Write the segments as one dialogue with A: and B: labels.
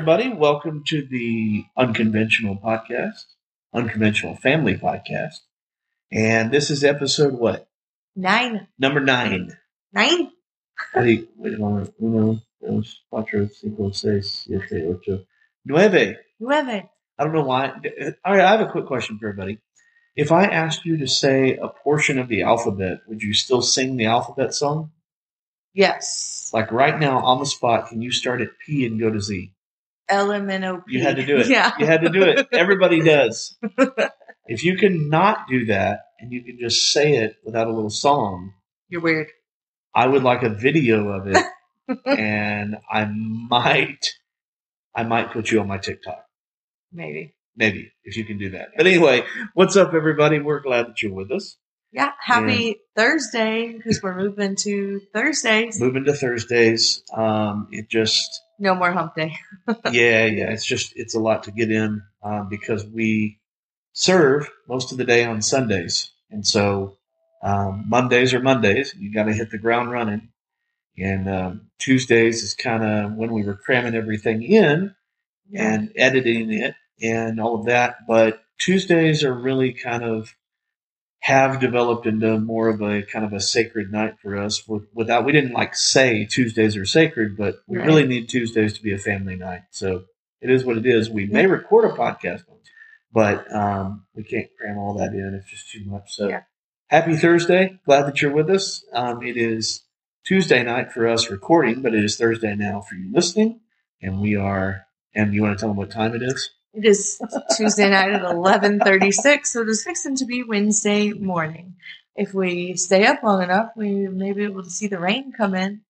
A: Everybody. Welcome to the Unconventional Podcast, Unconventional Family Podcast. And this is episode what?
B: Nine.
A: Number nine.
B: Nine?
A: Wait, wait a moment. Uno, dos, cuatro, cinco, seis, siete, ocho, nueve.
B: Nueve.
A: I don't know why. All right, I have a quick question for everybody. If I asked you to say a portion of the alphabet, would you still sing the alphabet song?
B: Yes.
A: Like right now on the spot, can you start at P and go to Z?
B: L M N O P.
A: You had to do it.
B: Yeah.
A: You had to do it. Everybody does. if you can not do that and you can just say it without a little song,
B: You're weird.
A: I would like a video of it and I might I might put you on my TikTok.
B: Maybe.
A: Maybe if you can do that. But anyway, what's up everybody? We're glad that you're with us.
B: Yeah. Happy Thursday because we're moving to Thursdays.
A: Moving to Thursdays. Um it just
B: No more hump day.
A: yeah, yeah, it's just it's a lot to get in um, because we serve most of the day on Sundays, and so um, Mondays are Mondays. You got to hit the ground running, and um, Tuesdays is kind of when we were cramming everything in and editing it and all of that. But Tuesdays are really kind of have developed into more of a kind of a sacred night for us. Without we didn't like say Tuesdays are sacred, but we
B: Right.
A: really need Tuesdays to be a family night. So it is what it is. We may record a podcast but um, we can't cram all that in. It's just too much. So
B: Yeah.
A: happy Thursday! Glad that you're with us. Um, it is Tuesday night for us recording, but it is Thursday now for you listening, and we are. And you want to tell them what time it is?
B: It is Tuesday night at eleven thirty six, so is fixing to be Wednesday morning. If we stay up long enough, we may be able to see the rain come in.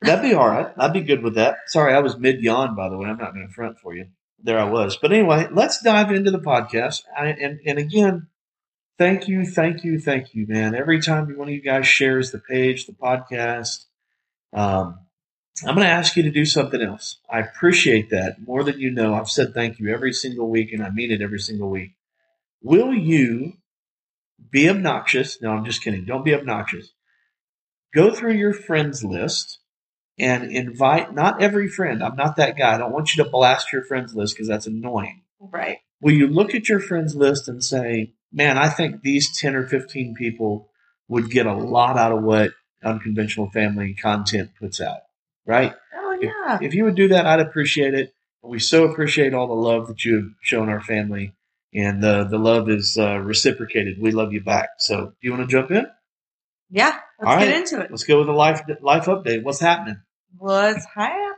A: That'd be all right. I'd be good with that. Sorry, I was mid yawn, by the way. I'm not going to front for you. There I was. But anyway, let's dive into the podcast. I, and, and again, thank you, thank you, thank you, man. Every time one of you guys shares the page, the podcast, um, I'm going to ask you to do something else. I appreciate that more than you know. I've said thank you every single week, and I mean it every single week. Will you be obnoxious? No, I'm just kidding. Don't be obnoxious. Go through your friends list and invite not every friend. I'm not that guy. I don't want you to blast your friends list because that's annoying.
B: Right.
A: Will you look at your friends list and say, man, I think these 10 or 15 people would get a lot out of what unconventional family content puts out, right?
B: Oh yeah.
A: If you would do that, I'd appreciate it. We so appreciate all the love that you have shown our family, and uh, the love is uh, reciprocated. We love you back. So, do you want to jump in?
B: Yeah. Let's
A: All
B: get
A: right.
B: into it.
A: Let's go with the life life update. What's happening?
B: What's happening?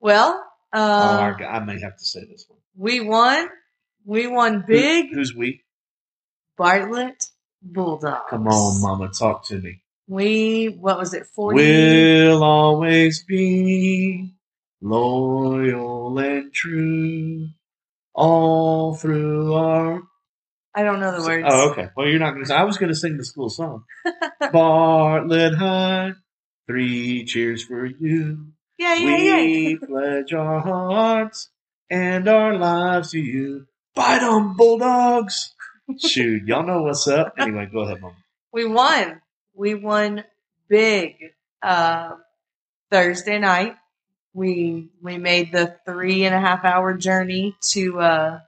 B: Well,
A: oh,
B: uh,
A: guy- I may have to say this one.
B: we won. We won
A: Who-
B: big.
A: who's we?
B: Bartlett Bulldogs.
A: Come on, Mama, talk to me.
B: We what was it? Forty.
A: Will always be loyal and true all through our.
B: I don't know the words.
A: Oh, okay. Well, you're not going to. sing. I was going to sing the school song. Bartlett High, three cheers for you.
B: Yeah, yeah, yeah.
A: We pledge our hearts and our lives to you. Fight 'em, Bulldogs! Shoot, y'all know what's up. Anyway, go ahead, Mom.
B: We won. We won big. Uh, Thursday night, we we made the three and a half hour journey to uh,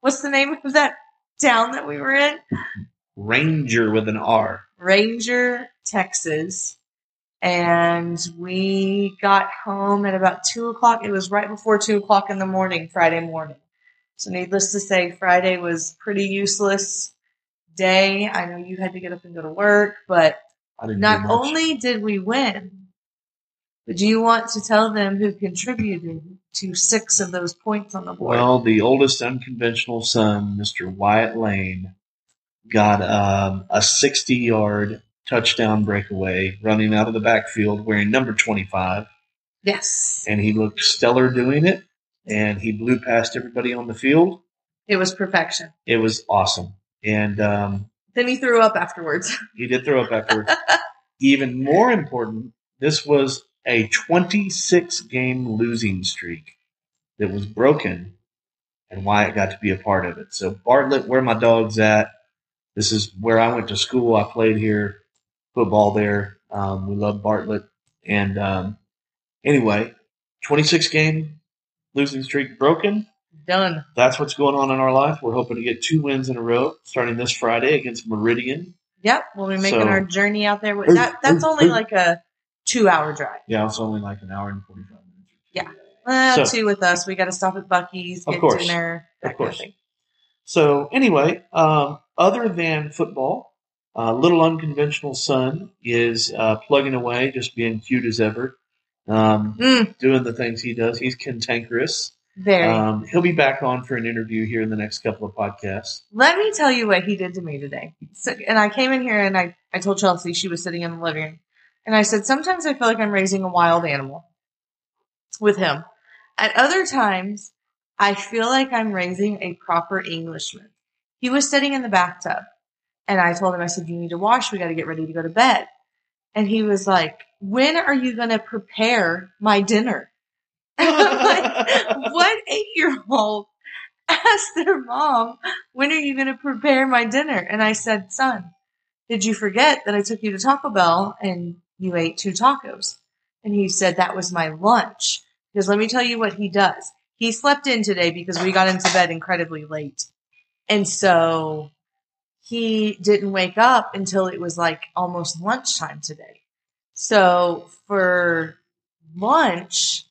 B: what's the name of that town that we were in?
A: Ranger with an R.
B: Ranger, Texas. And we got home at about two o'clock. It was right before two o'clock in the morning, Friday morning. So needless to say, Friday was pretty useless day. I know you had to get up and go to work, but not only did we win, but do you want to tell them who contributed to six of those points on the board?
A: Well, the oldest unconventional son, Mr. Wyatt Lane, got um, a 60 yard touchdown breakaway running out of the backfield wearing number 25.
B: yes,
A: And he looked stellar doing it. And he blew past everybody on the field.
B: it was perfection.
A: It was awesome. And um,
B: Then he threw up afterwards.
A: he did throw up afterwards. Even more important, this was a 26 game losing streak that was broken, and Wyatt got to be a part of it. So, Bartlett, where my dog's at, this is where I went to school. I played here, football there. Um, we love Bartlett. And um, anyway, 26 game losing streak broken.
B: Done.
A: That's what's going on in our life. We're hoping to get two wins in a row starting this Friday against Meridian.
B: Yep, we'll be making
A: So-
B: our journey out there. That that's only like a two hour drive.
A: Yeah, it's only like an hour and 45 minutes.
B: Yeah. Uh,
A: So-
B: two with us. We got to stop at Buc-ee's,
A: Of
B: get
A: course.
B: dinner,
A: Of
B: kind of.
A: So anyway, um, other than football, uh, little unconventional son is uh, plugging away, just being cute as ever, um,
B: Mm,
A: doing the things he does. He's cantankerous.
B: Very.
A: Um, he'll be back on for an interview here in the next couple of podcasts.
B: Let me tell you what he did to me today. So, and I came in here and I, I told Chelsea she was sitting in the living room. And I said, sometimes I feel like I'm raising a wild animal with him. At other times, I feel like I'm raising a proper Englishman. He was sitting in the bathtub and I told him, I said, you need to wash. We got to get ready to go to bed. And he was like, when are you going to prepare my dinner? Like, what eight year old asked their mom, when are you going to prepare my dinner? And I said, son, did you forget that I took you to Taco Bell and you ate two tacos? And he said, that was my lunch. Because let me tell you what he does. He slept in today because we got into bed incredibly late. And so he didn't wake up until it was like almost lunchtime today. So for lunch,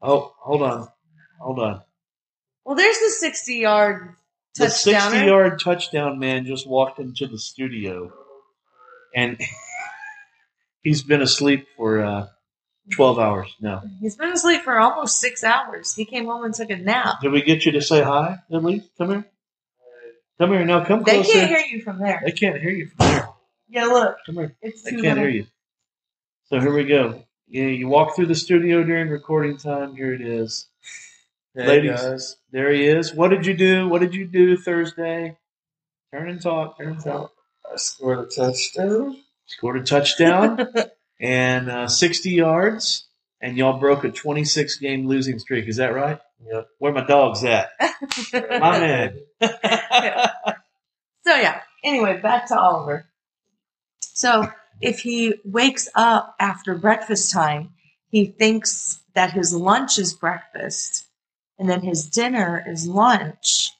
A: Oh, hold on, hold on.
B: well, there's the 60 yard touchdown.
A: The
B: touchdown.
A: 60 yard touchdown man just walked into the studio and he's been asleep for uh, 12 hours now.
B: He's been asleep for almost six hours. He came home and took a nap.
A: Did we get you to say hi, at least? Come here. Come here. now. come closer.
B: They
A: closer.
B: can't hear you from there.
A: They can't hear you from there.
B: Yeah, look,
A: Come here.
B: it's
A: They
B: too
A: can't
B: little.
A: hear you. So here we go. Yeah, you walk through the studio during recording time. Here it is.
C: Hey
A: Ladies.
C: guys,
A: There he is. What did you do? What did you do Thursday? Turn and talk. Turn and talk.
C: I scored a touchdown.
A: Scored a touchdown and uh, 60 yards, and y'all broke a 26 game losing streak. Is that right?
C: Yep.
A: Where my dog's at? My man.
B: So yeah. Anyway, back to Oliver. So if he wakes up after breakfast time, he thinks that his lunch is breakfast, and then his dinner is lunch,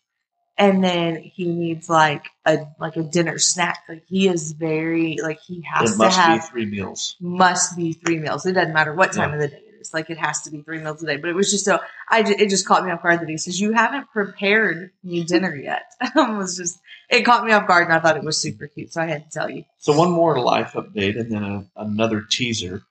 B: and then he needs like a like a dinner snack. Like he is very like he has
A: it
B: to
A: must
B: have
A: be three meals.
B: must be three meals. It doesn't matter what time
A: Yeah.
B: of the day is. Like it has to be three meals a day. But it was just so I it just caught me off guard that he says you haven't prepared me dinner yet. it was just it caught me off guard and I thought it was super cute. So I had to tell you.
A: So one more life update and then a, another teaser.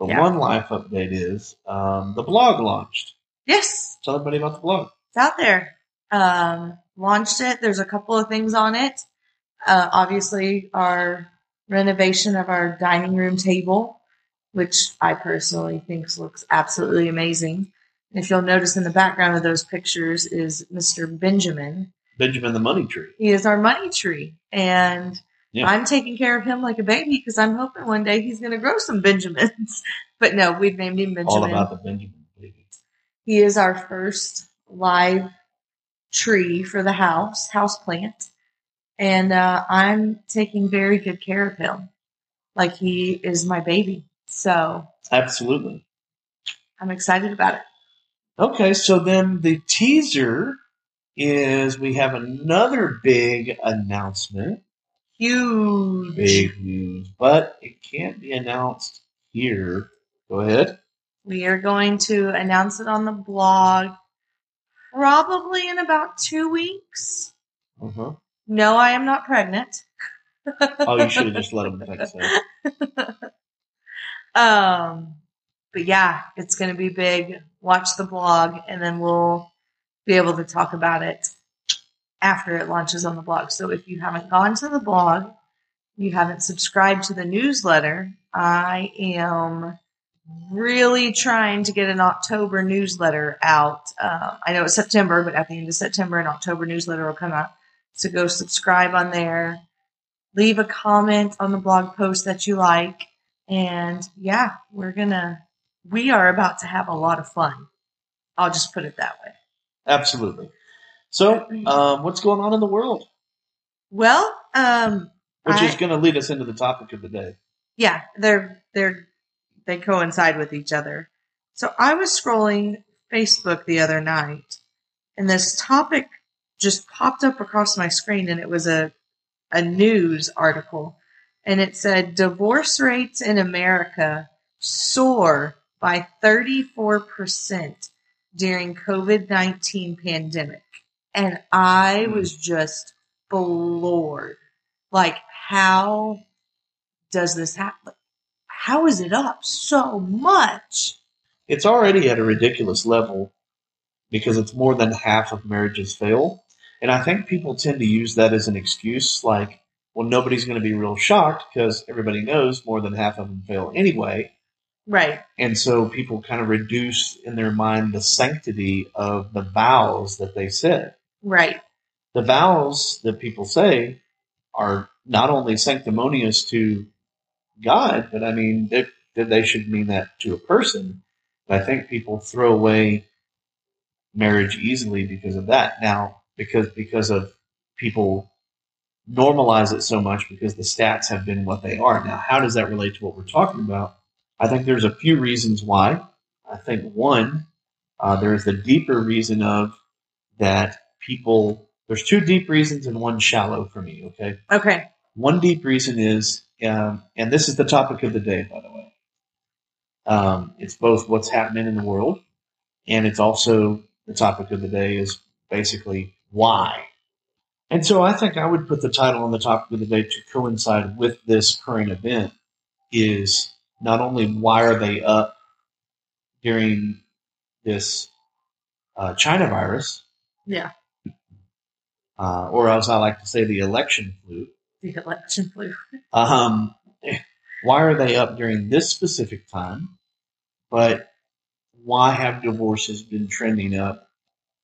A: The
B: Yeah.
A: one life update is um, the blog launched.
B: Yes,
A: Tell everybody about the blog.
B: it's out there. Um, launched it. There's a couple of things on it. Uh, obviously, our renovation of our dining room table, which I personally think looks absolutely amazing. If you'll notice in the background of those pictures is Mr. Benjamin.
A: Benjamin the Money Tree.
B: He is our money tree, and
A: Yeah.
B: I'm taking care of him like a baby because I'm hoping one day he's going to grow some Benjamins. but no, we've named him Benjamin.
A: All about the Benjamin baby.
B: He is our first live tree for the house, house plant. And uh, I'm taking very good care of him. Like he is my baby. So
A: Absolutely.
B: I'm excited about it.
A: Okay, so then the teaser is we have another big announcement.
B: Huge.
A: Big news, but it can't be announced here. Go ahead.
B: We are going to announce it on the blog probably in about two weeks.
A: Uh-huh.
B: No, I am not pregnant.
A: Oh, you should have just let him text that.
B: Um, but yeah, it's going to be big. Watch the blog, and then we'll be able to talk about it after it launches on the blog. So if you haven't gone to the blog, you haven't subscribed to the newsletter, I am really trying to get an October newsletter out. Uh, I know it's September, but at the end of September, an October newsletter will come out. So go subscribe on there. Leave a comment on the blog post that you like. And yeah, we're gonna, we are about to have a lot of fun. I'll just put it that way.
A: Absolutely. So, um, what's going on in the world?
B: Well, um,
A: Which
B: I-
A: is going to lead us into the topic of the day.
B: yeah, they're, they're, they coincide with each other. So I was scrolling Facebook the other night, and this topic just popped up across my screen, and it was a a news article, and it said divorce rates in America soar by 34% during COVID-19 pandemic. And I
A: Hmm.
B: was just floored. Like how does this happen? How is it up so much?
A: It's already at a ridiculous level because it's more than half of marriages fail. And I think people tend to use that as an excuse like, well, nobody's going to be real shocked because everybody knows more than half of them fail anyway.
B: Right.
A: And so people kind of reduce in their mind the sanctity of the vows that they said.
B: Right.
A: The vows that people say are not only sanctimonious to God, but I mean, that they should mean that to a person. But I think people throw away marriage easily because of that. Now, because because of people normalize it so much because the stats have been what they are. Now, how does that relate to what we're talking about? I think there's a few reasons why. I think one, uh, there's the deeper reason of that people. There's two deep reasons and one shallow for me. Okay,
B: Okay.
A: one deep reason is, um, and this is the topic of the day, by the way. Um, it's both what's happening in the world, and it's also the topic of the day is basically why. And so I think I would put the title on the topic of the day to coincide with this current event is not only why are they up during this uh, China virus,
B: Yeah.
A: uh, or as I like to say, the election flu.
B: The election flu.
A: Um, why are they up during this specific time? But why have divorces been trending up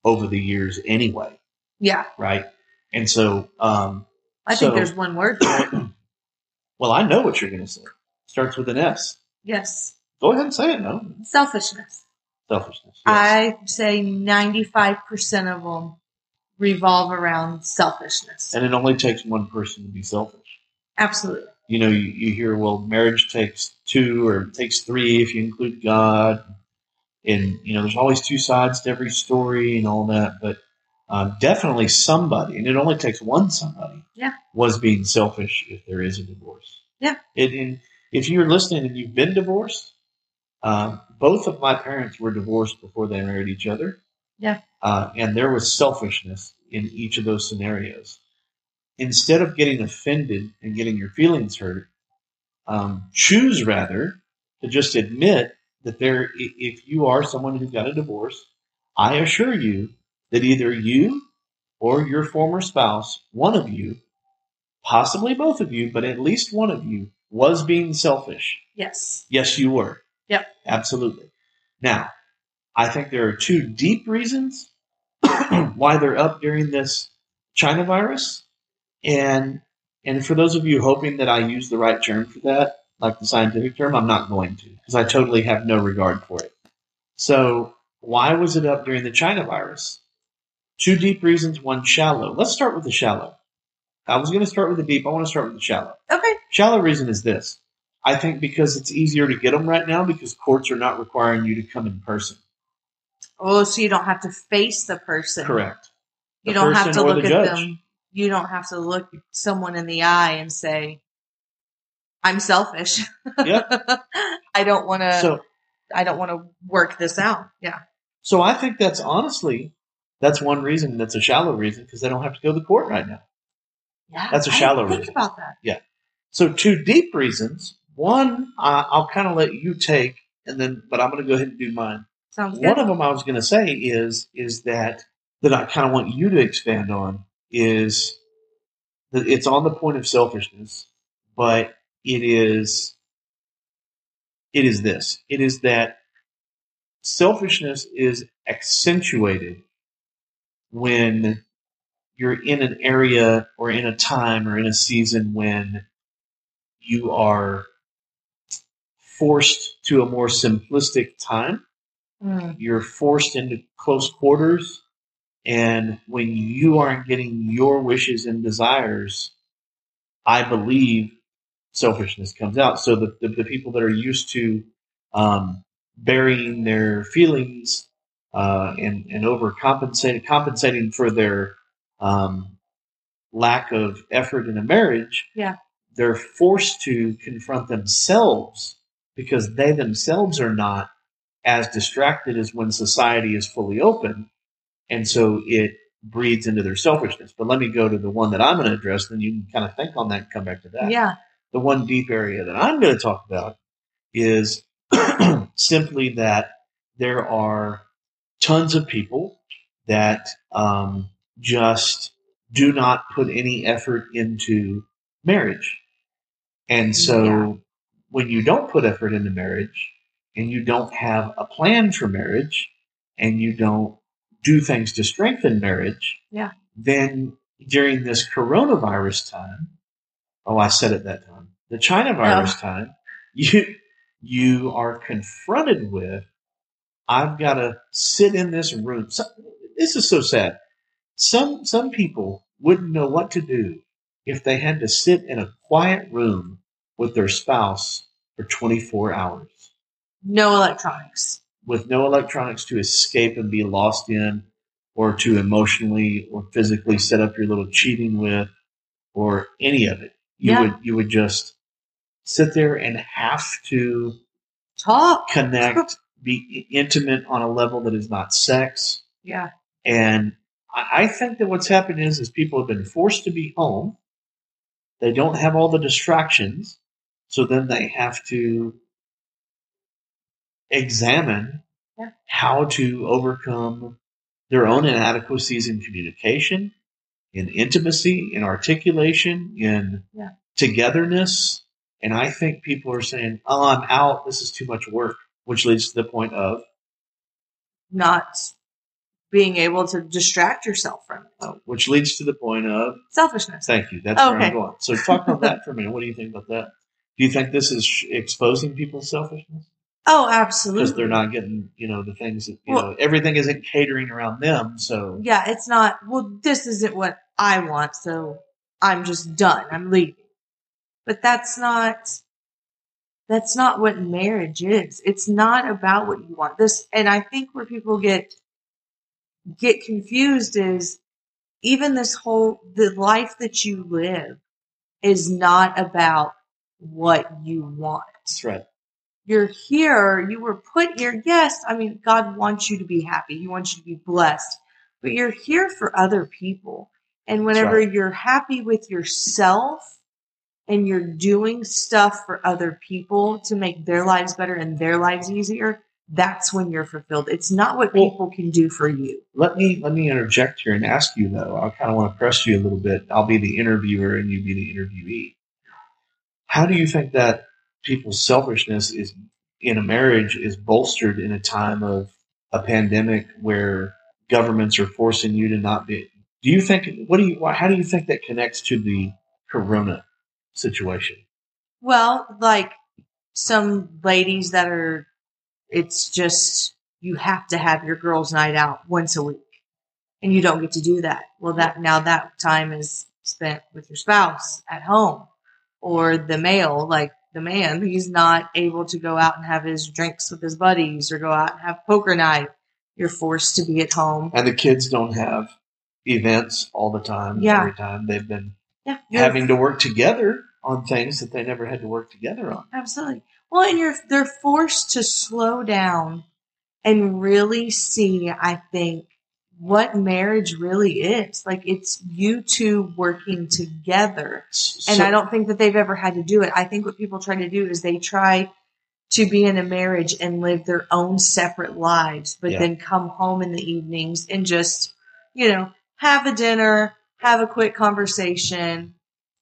A: over the years anyway?
B: Yeah.
A: Right? And so, um,
B: I think there's one word for it.
A: well, I know what you're going to say. Starts with an S.
B: Yes.
A: Go ahead and say it. No,
B: Selfishness.
A: selfishness. Yes.
B: I say 95% of them revolve around selfishness.
A: and it only takes one person to be selfish.
B: Absolutely.
A: you know, you, you hear, well, marriage takes two or it takes three if you include God. And, you know, there's always two sides to every story and all that. But um, definitely somebody, and it only takes one somebody,
B: Yeah.
A: was being selfish if there is a divorce.
B: Yeah.
A: It, and if you're listening and you've been divorced, um, both of my parents were divorced before they married each other.
B: Yeah.
A: Uh, and there was selfishness in each of those scenarios instead of getting offended and getting your feelings hurt, um, choose rather to just admit that there, if you are someone who got a divorce, I assure you that either you or your former spouse, one of you, possibly both of you, but at least one of you, was being selfish.
B: Yes.
A: Yes, you were.
B: Yep.
A: Absolutely. Now, I think there are two deep reasons why they're up during this China virus. And and for those of you hoping that I use the right term for that, like the scientific term, I'm not going to because I totally have no regard for it. So, why was it up during the China virus? Two deep reasons, one shallow. Let's start with the shallow. I was going to start with the deep. I want to start with the shallow.
B: Okay.
A: Shallow reason is this. I think because it's easier to get them right now because courts are not requiring you to come in person.
B: Oh, so you don't have to face the person.
A: Correct.
B: You don't have to look
A: the
B: at
A: judge.
B: them. You don't have to look someone in the eye and say, "I'm selfish.
A: Yep.
B: I don't want to.
A: So,
B: I don't want to work this out." Yeah.
A: so I think that's honestly that's one reason. That's a shallow reason because they don't have to go to court right now.
B: Yeah.
A: That's a
B: I
A: shallow
B: Think
A: reason.
B: about that. Yeah.
A: So two deep reasons. One, uh, I'll kind of let you take, and then, but I'm going to go ahead and do mine.
B: Sounds good.
A: One of them I was going to say is is that that I kind of want you to expand on is that it's on the point of selfishness, but it is it is this. It is that selfishness is accentuated when you're in an area or in a time or in a season when you are forced to a more simplistic time
B: Mm,
A: you're forced into close quarters and when you aren't getting your wishes and desires i believe selfishness comes out. So the, the, the people that are used to um, burying their feelings uh, and and overcompensating compensating for their um, lack of effort in a marriage.
B: Yeah.
A: they're forced to confront themselves because they themselves are not as distracted as when society is fully open, and so it breeds into their selfishness. But let me go to the one that I'm going to address, then you can kind of think on that and come back to that
B: Yeah.
A: the one deep area that I'm going to talk about is simply that there are tons of people that um, just do not put any effort into marriage. And so
B: Yeah.
A: when you don't put effort into marriage and you don't have a plan for marriage and you don't do things to strengthen marriage,
B: Yeah.
A: then during this coronavirus time, oh, I said it that time, the China virus time, you you are confronted with, I've got to sit in this room. So, this is so sad. Some some people wouldn't know what to do if they had to sit in a quiet room with their spouse for 24 hours
B: No electronics.
A: with no electronics to escape and be lost in or to emotionally or physically set up your little cheating with or any of it you
B: Yeah.
A: would you would just sit there and have to
B: Talk.
A: connect be intimate on a level that is not sex
B: Yeah.
A: and I think that what's happened is is people have been forced to be home. They don't have all the distractions, so then they have to examine
B: Yeah.
A: how to overcome their own inadequacies in communication, in intimacy, in articulation, in
B: Yeah.
A: togetherness. And I think people are saying, "Oh, I'm out. This is too much work," which leads to the point of
B: Not being able to distract yourself from it.
A: uh, which leads to the point of
B: Selfishness.
A: Thank you. That's where
B: Okay.
A: I'm going. So talk about that for a minute. What do you think about that? Do you think this is sh- exposing people's selfishness
B: Oh, absolutely.
A: because they're not getting, you know, the things that you
B: Well-
A: know, everything isn't catering around them. So
B: Yeah, it's not, well, this isn't what I want, so I'm just done. I'm leaving. But that's not, that's not what marriage is. It's not about what you want. This, and I think where people get, get confused is even this whole, the life that you live is not about what you want
A: that's right.
B: you're here, you were put here. Yes, I mean, God wants you to be happy. He wants you to be blessed, but you're here for other people. And whenever
A: right.
B: you're happy with yourself and you're doing stuff for other people to make their lives better and their lives easier, that's when you're fulfilled. It's not what
A: Well-
B: people can do for you.
A: Let me let me interject here and ask you though. I kind of want to press you a little bit. I'll be the interviewer and you be the interviewee. How do you think that people's selfishness is in a marriage is bolstered in a time of a pandemic where governments are forcing you to not be? Do you think? What do you? How do you think that connects to the Corona situation?
B: Well, like some ladies that are, it's just, you have to have your girls' night out once a week. And you don't get to do that. Well, that, now that time is spent with your spouse at home. Or the male, like the man, he's not able to go out and have his drinks with his buddies or go out and have poker night. You're forced to be at home.
A: And the kids don't have events all the time.
B: Yeah.
A: Every time they've been
B: Yeah.
A: having to work together on things that they never had to work together on.
B: Absolutely. Well, and you're they're forced to slow down and really see, I think, what marriage really is. Like it's you two working together. And
A: So-
B: I don't think that they've ever had to do it. I think what people try to do is they try to be in a marriage and live their own separate lives, but
A: Yeah.
B: then come home in the evenings and just, you know, have a dinner, have a quick conversation,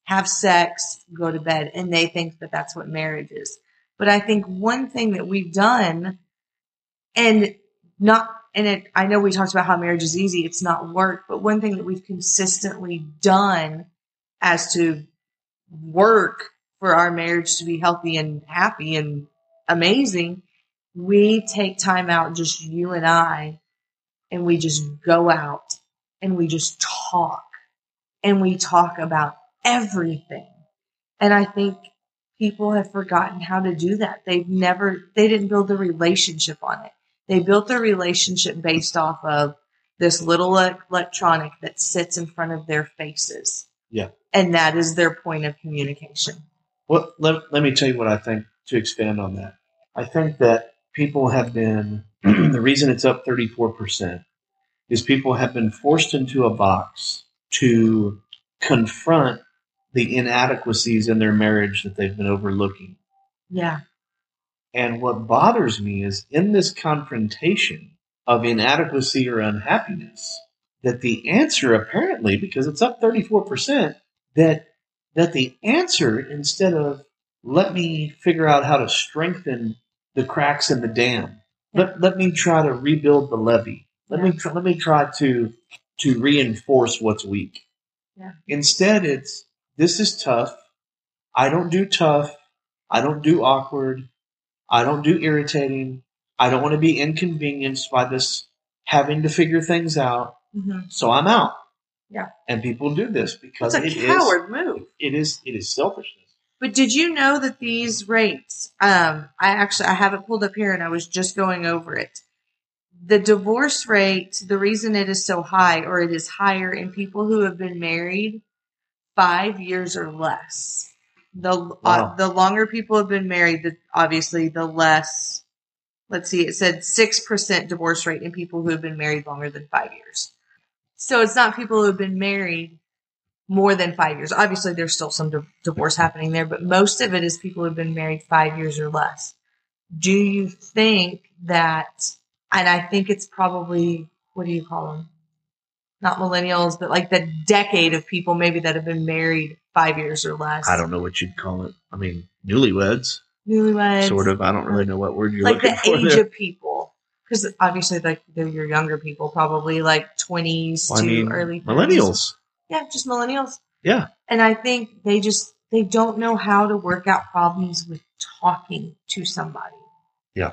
B: have sex, go to bed. And they think that that's what marriage is. But I think one thing that we've done and not, and it, I know we talked about how marriage is easy. It's not work, but one thing that we've consistently done as to work for our marriage to be healthy and happy and amazing, we take time out, just you and I, and we just go out and we just talk and we talk about everything. And I think people have forgotten how to do that. They've never, they didn't build the relationship on it. They built their relationship based off of this little electronic that sits in front of their faces.
A: Yeah.
B: And that is their point of communication.
A: Well, let, let me tell you what I think to expand on that. I think that people have been, the reason it's up 34% is people have been forced into a box to confront the inadequacies in their marriage that they've been overlooking.
B: Yeah.
A: And what bothers me is in this confrontation of inadequacy or unhappiness, that the answer apparently, because it's up 34%, that that the answer, instead of let me figure out how to strengthen the cracks in the dam, let, let me try to rebuild the levee. Let me try, let me try to to reinforce what's weak.
B: Yeah.
A: Instead, it's this is tough. I don't do tough. I don't do awkward. I don't do irritating. I don't want to be inconvenienced by this having to figure things out.
B: hmm
A: So I'm out.
B: Yeah.
A: And people do this because
B: It's a
A: it is-
B: coward move.
A: it is it is selfishness.
B: But did you know that these rates? Um, I actually I have it pulled up here, and I was just going over it. The divorce rate, the reason it is so high, or it is higher in people who have been married five years or less. The uh, the longer people have been married, the obviously the less. Let's see, it said six percent divorce rate in people who have been married longer than five years. So it's not people who have been married more than five years. Obviously, there's still some di- divorce happening there, but most of it is people who've been married five years or less. Do you think that, and I think it's probably, what do you call them? Not millennials, but like the decade of people maybe that have been married five years or less.
A: I don't know what you'd call it. I mean, newlyweds,
B: Newlyweds.
A: sort of. I don't really know what word you're
B: like the age
A: there.
B: of people. Because obviously, like they're your younger people, probably like 20s
A: Well, I
B: to
A: mean,
B: early 30s.
A: millennials.
B: Yeah, just millennials.
A: Yeah.
B: And I think they just they don't know how to work out problems with talking to somebody.
A: Yeah.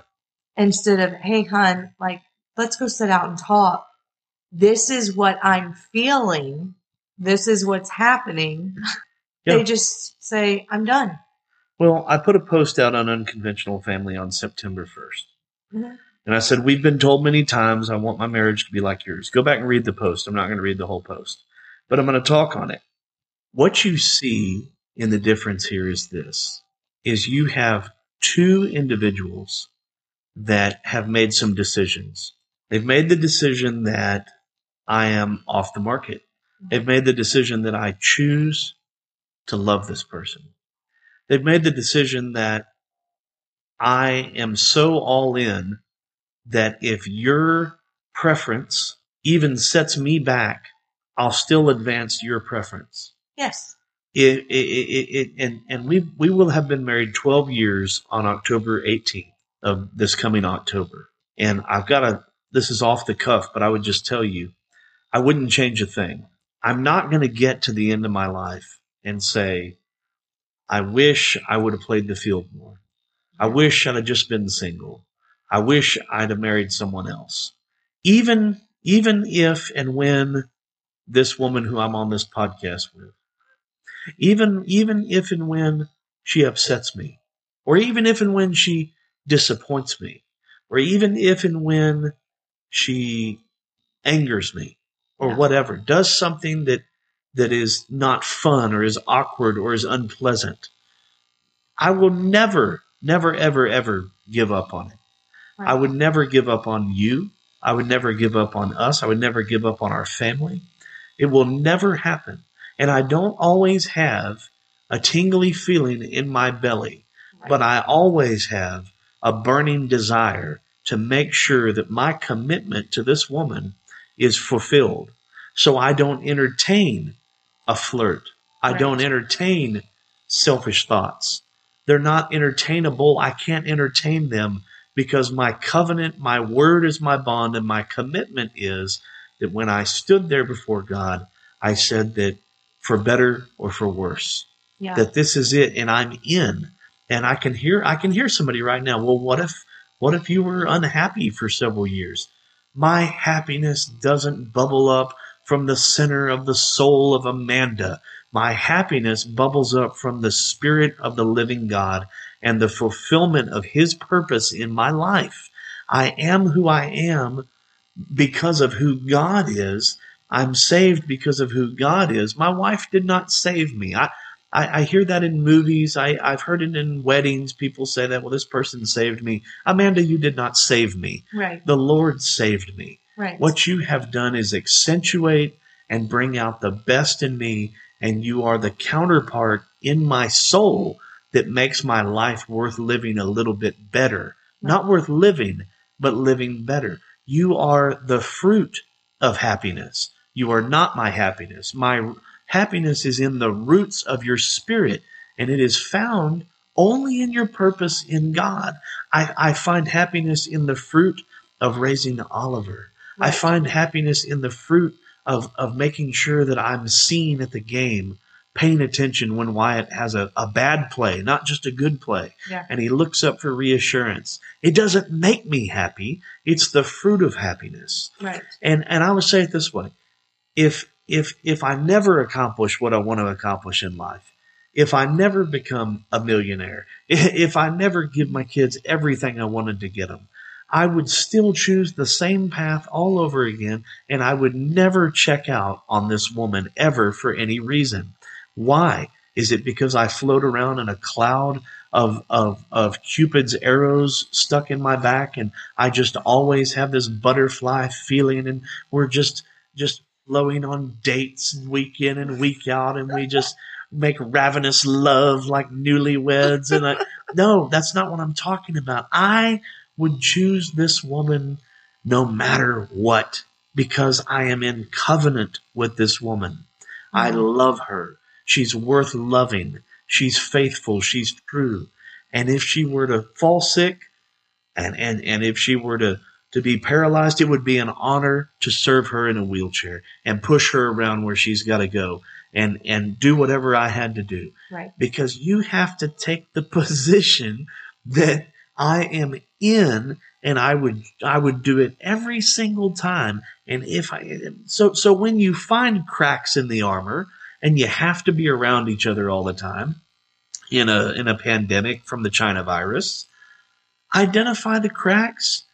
B: Instead of, hey hun, like, let's go sit out and talk. This is what I'm feeling. This is what's happening.
A: Yeah.
B: They just say, I'm done.
A: Well, I put a post out on Unconventional Family on September 1st.
B: Mhm.
A: And I said, We've been told many times I want my marriage to be like yours. Go back and read the post. I'm not going to read the whole post, but I'm going to talk on it. What you see in the difference here is this is you have two individuals that have made some decisions. They've made the decision that I am off the market. They've made the decision that I choose to love this person. They've made the decision that I am so all in that if your preference even sets me back, I'll still advance your preference.
B: Yes.
A: It, it, it, and and we we will have been married 12 years on October 18th of this coming October. And I've got a this is off the cuff, but I would just tell you, I wouldn't change a thing. I'm not going to get to the end of my life and say, I wish I would have played the field more. I wish I'd have just been single. I wish I'd have married someone else. Even even if and when this woman who I'm on this podcast with, even even if and when she upsets me, or even if and when she disappoints me, or even if and when she angers me, or whatever, does something that that is not fun or is awkward or is unpleasant, I will never, never, ever, ever give up on it. I would never give up on you. I would never give up on us. I would never give up on our family. It will never happen. And I don't always have a tingly feeling in my belly, but I always have a burning desire to make sure that my commitment to this woman is fulfilled. So I don't entertain a flirt. I
B: Right.
A: don't entertain selfish thoughts. They're not entertainable. I can't entertain them because my covenant, my word is my bond, and my commitment is that when I stood there before God, I said that for better or for worse,
B: yeah.
A: that this is it, and I'm in. And I can hear, I can hear somebody right now. Well, what if, what if you were unhappy for several years? My happiness doesn't bubble up from the center of the soul of Amanda. My happiness bubbles up from the Spirit of the living God and the fulfillment of His purpose in my life. I am who I am because of who God is. I'm saved because of who God is. My wife did not save me. I, I, I hear that in movies. I, I've heard it in weddings. People say that, well, this person saved me. Amanda, you did not save me.
B: Right.
A: The Lord saved me.
B: Right.
A: What you have done is accentuate and bring out the best in me, and you are the counterpart in my soul that makes my life worth living a little bit better. Not worth living, but living better. You are the fruit of happiness. You are not my happiness. My happiness is in the roots of your spirit, and it is found only in your purpose in God. I, I find happiness in the fruit of raising Oliver. I find happiness in the fruit of, of making sure that I'm seen at the game, paying attention when Wyatt has a, a bad play, not just a good play.
B: Yeah.
A: And he looks up for reassurance. It doesn't make me happy. It's the fruit of happiness.
B: Right.
A: And and I would say it this way. If if if I never accomplish what I want to accomplish in life, if I never become a millionaire, if I never give my kids everything I wanted to get them, I would still choose the same path all over again and I would never check out on this woman ever for any reason. Why? Is it because I float around in a cloud of, of, of Cupid's arrows stuck in my back and I just always have this butterfly feeling and we're just, just flowing on dates week in and week out and we just make ravenous love like newlyweds and I, no, that's not what I'm talking about. I would choose this woman no matter what because I am in covenant with this woman. I love her. She's worth loving. She's faithful. She's true. And if she were to fall sick and, and, and if she were to, to be paralyzed, it would be an honor to serve her in a wheelchair and push her around where she's got to go and, and do whatever I had to do.
B: Right.
A: because you have to take the position that I am in and I would I would do it every single time. And if I so so when you find cracks in the armor and you have to be around each other all the time in a in a pandemic from the China virus identify the cracks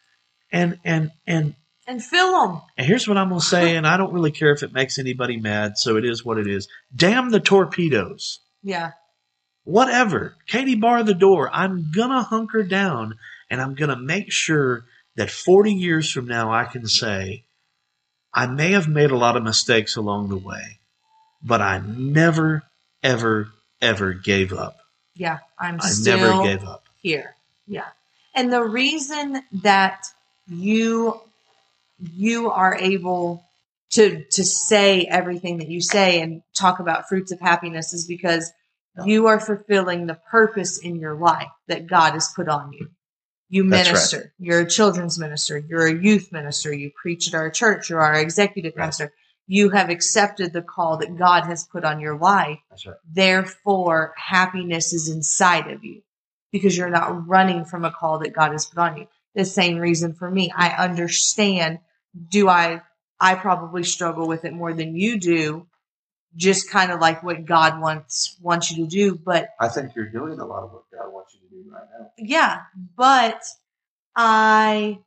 A: and and and
B: And fill them.
A: and here's what I'm going to say and I don't really care if it makes anybody mad so it is what it is damn the torpedoes
B: Yeah.
A: whatever. Katie, bar the door. I'm gonna hunker down and I'm gonna make sure that 40 years from now I can say, I may have made a lot of mistakes along the way, but I never, ever, ever gave up.
B: Yeah. I'm
A: I never gave up.
B: here. Yeah. And the reason that you you are able to to say everything that you say and talk about fruits of happiness is because you are fulfilling the purpose in your life that God has put on you. You
A: That's right.
B: minister. You're a children's minister. You're a youth minister. You preach at our church. You're our executive
A: Right.
B: pastor. You have accepted the call that God has put on your life
A: That's right.
B: Therefore, happiness is inside of you because you're not running from a call that God has put on you. The same reason for me. I understand. Do I, I probably struggle with it more than you do. Just kind of like what God wants, wants you to do. But
A: I think you're doing a lot of what God wants you to do right now.
B: yeah, but I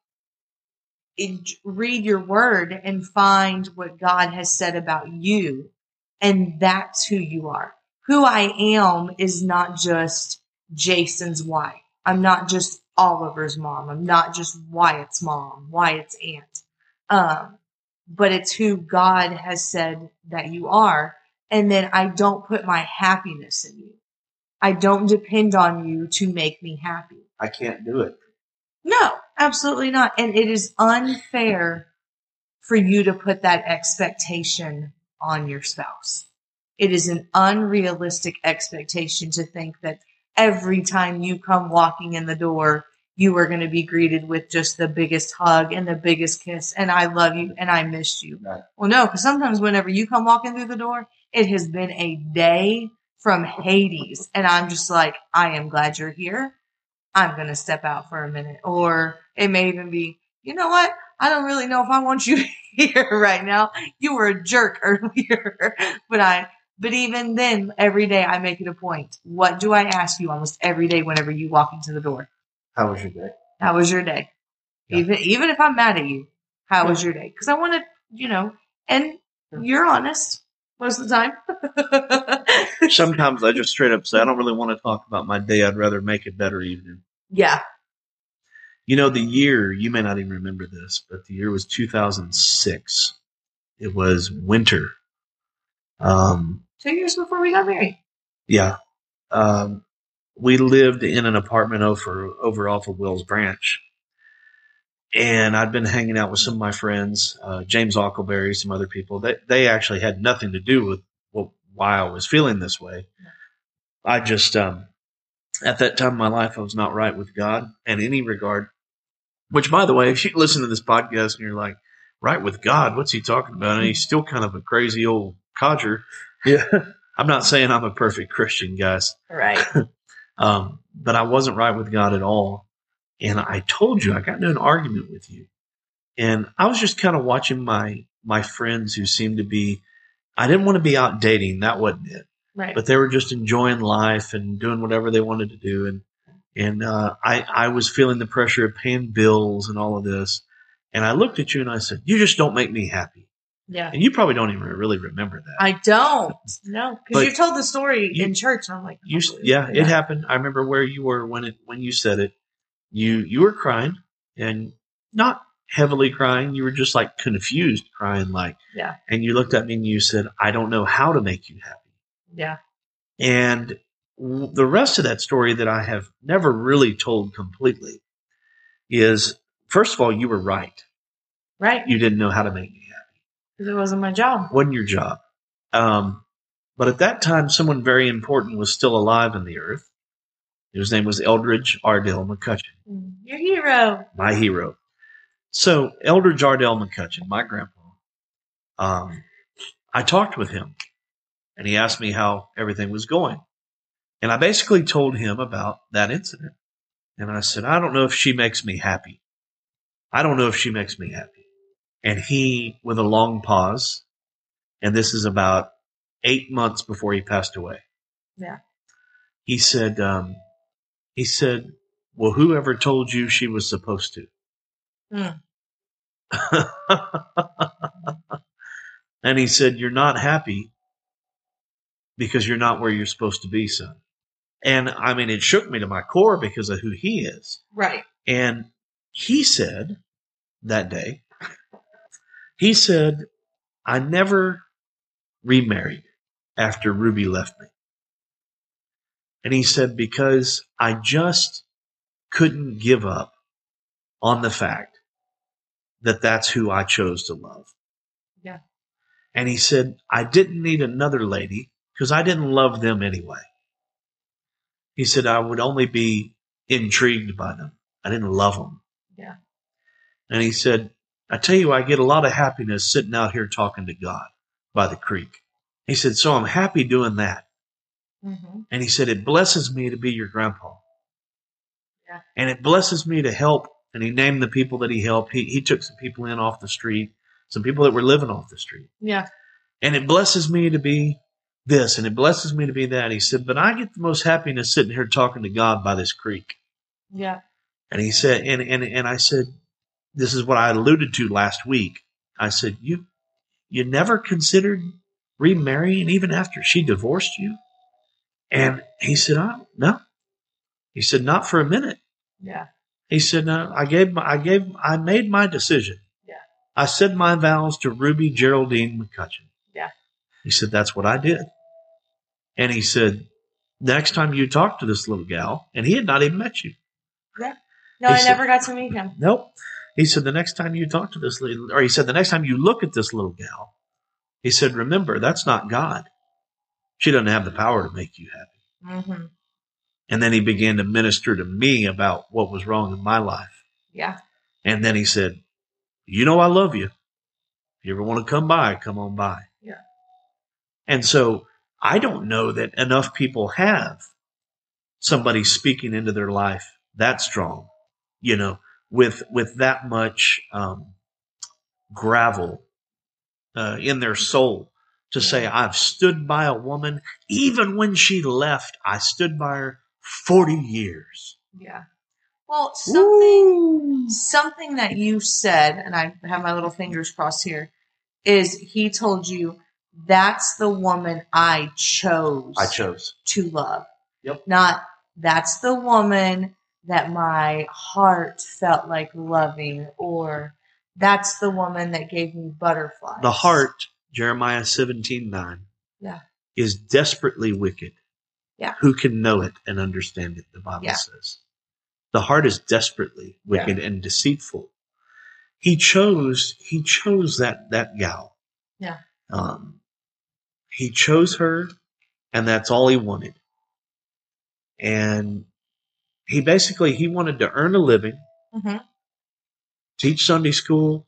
B: read your word and find what God has said about you, and that's who you are. Who I am is not just Jason's wife. I'm not just Oliver's mom. I'm not just Wyatt's mom, Wyatt's aunt. Um, but it's who God has said that you are. And then I don't put my happiness in you. I don't depend on you to make me happy.
A: I can't do it.
B: No, absolutely not. And it is unfair for you to put that expectation on your spouse. It is an unrealistic expectation to think that every time you come walking in the door, you are going to be greeted with just the biggest hug and the biggest kiss and I love you and I missed you.
A: Right.
B: Well, no, because sometimes whenever you come walking through the door, it has been a day from Hades. And I'm just like, I am glad you're here. I'm going to step out for a minute. Or it may even be, you know what? I don't really know if I want you here right now. You were a jerk earlier, but I, but even then, every day I make it a point. What do I ask you almost every day whenever you walk into the door?
A: How was your day?
B: How was your day?
A: Yeah.
B: Even even if I'm mad at you, how was your day? Because I want to, you know, and you're honest most of the time.
A: Sometimes I just straight up say I don't really want to talk about my day. I'd rather make a better evening.
B: yeah,
A: You know, the year you may not even remember this, but the year was 2006. It was winter. Um,
B: two years before we got married.
A: yeah. Um, we lived in an apartment over over off of Wills Branch, and I'd been hanging out with some of my friends, uh, James Ockleberry, some other people. They they actually had nothing to do with what, why I was feeling this way. I just um, at that time in my life I was not right with God in any regard. Which, by the way, if you listen to this podcast and you're like, right with God, what's he talking about? And he's still kind of a crazy old codger. Yeah. I'm not saying I'm a perfect Christian, guys.
B: Right.
A: Um, but I wasn't right with God at all. And I told you I got into an argument with you. And I was just kind of watching my my friends who seemed to be I didn't want to be out dating, that wasn't it.
B: Right.
A: But they were just enjoying life and doing whatever they wanted to do. And and uh, I, I was feeling the pressure of paying bills and all of this. And I looked at you and I said, You just don't make me happy.
B: Yeah.
A: And you probably don't even really remember that.
B: I don't. No, because you told the story
A: you-
B: in church, and I'm like,
A: You,
B: I oh,
A: yeah,
B: it.
A: it happened. I remember where you were when it when you said it. You you were crying and not heavily crying. You were just like confused, crying like.
B: Yeah.
A: And you looked at me and you said, "I don't know how to make you happy."
B: Yeah.
A: And w- the rest of that story that I have never really told completely is, first of all, you were right.
B: Right.
A: You didn't know how to make me happy.
B: Because it wasn't my job.
A: wasn't your job. Um, but at that time, someone very important was still alive in the earth. His name was Eldridge Ardell McCutchen,
B: Your hero.
A: my hero. So Eldridge Ardell McCutchen, my grandpa, um, I talked with him, and he asked me how everything was going, and I basically told him about that incident, and I said, I don't know if she makes me happy. I don't know if she makes me happy. And he, with a long pause, and this is about eight months before he passed away.
B: Yeah.
A: He said, um, he said, well, whoever told you she was supposed to?
B: Hmm.
A: and he said, you're not happy because you're not where you're supposed to be, son. And I mean, it shook me to my core because of who he is.
B: Right.
A: And he said that day, he said, I never remarried after Ruby left me. And he said, because I just couldn't give up on the fact that that's who I chose to love.
B: Yeah.
A: And he said, I didn't need another lady because I didn't love them anyway. He said, I would only be intrigued by them. I didn't love them.
B: Yeah.
A: And he said, I tell you, I get a lot of happiness sitting out here talking to God by the creek. He said, so I'm happy doing that.
B: Mm-hmm.
A: And he said, it blesses me to be your grandpa.
B: Yeah.
A: And it blesses me to help. And he named the people that he helped. He, he took some people in off the street, some people that were living off the street.
B: Yeah.
A: And it blesses me to be this and it blesses me to be that. He said, but I get the most happiness sitting here talking to God by this creek.
B: Yeah.
A: And he said, and, and, and I said, this is what I alluded to last week. I said, you, you never considered remarrying even after she divorced you? And he said, I, no. He said, not for a minute.
B: Yeah.
A: He said, no, I gave my, I gave, I made my decision.
B: Yeah.
A: I said my vows to Ruby Geraldine McCutchen.
B: Yeah.
A: He said, that's what I did. And he said, next time you talk to this little gal, and he had not even met you. Yeah.
B: No,
A: He
B: I
A: said-
B: never got to meet him.
A: Nope. He said the next time you talk to this little, or he said the next time you look at this little gal, he said, remember, that's not God. She doesn't have the power to make you happy.
B: Mm-hmm.
A: And then he began to minister to me about what was wrong in my life.
B: Yeah.
A: And then he said, you know, I love you. If you ever want to come by, come on by.
B: Yeah.
A: And so I don't know that enough people have somebody speaking into their life that strong, you know, with, with that much, um, gravel uh, in their soul to say, I've stood by a woman, even when she left, I stood by her 40 years.
B: Yeah. Well, something something that you said, and I have my little fingers crossed here, is he told you that's the woman I chose
A: I chose.
B: to love.
A: Yep.
B: Not that's the woman that my heart felt like loving, or that's the woman that gave me butterflies.
A: The heart, Jeremiah 17 9,
B: Yeah.
A: is desperately wicked.
B: Yeah.
A: Who can know it and understand it, the Bible
B: Yeah.
A: says. The heart is desperately wicked and deceitful. He chose, he chose that, that gal.
B: Yeah.
A: Um, he chose her and that's all he wanted. And he basically, he wanted to earn a living
B: Mhm.
A: teach Sunday school,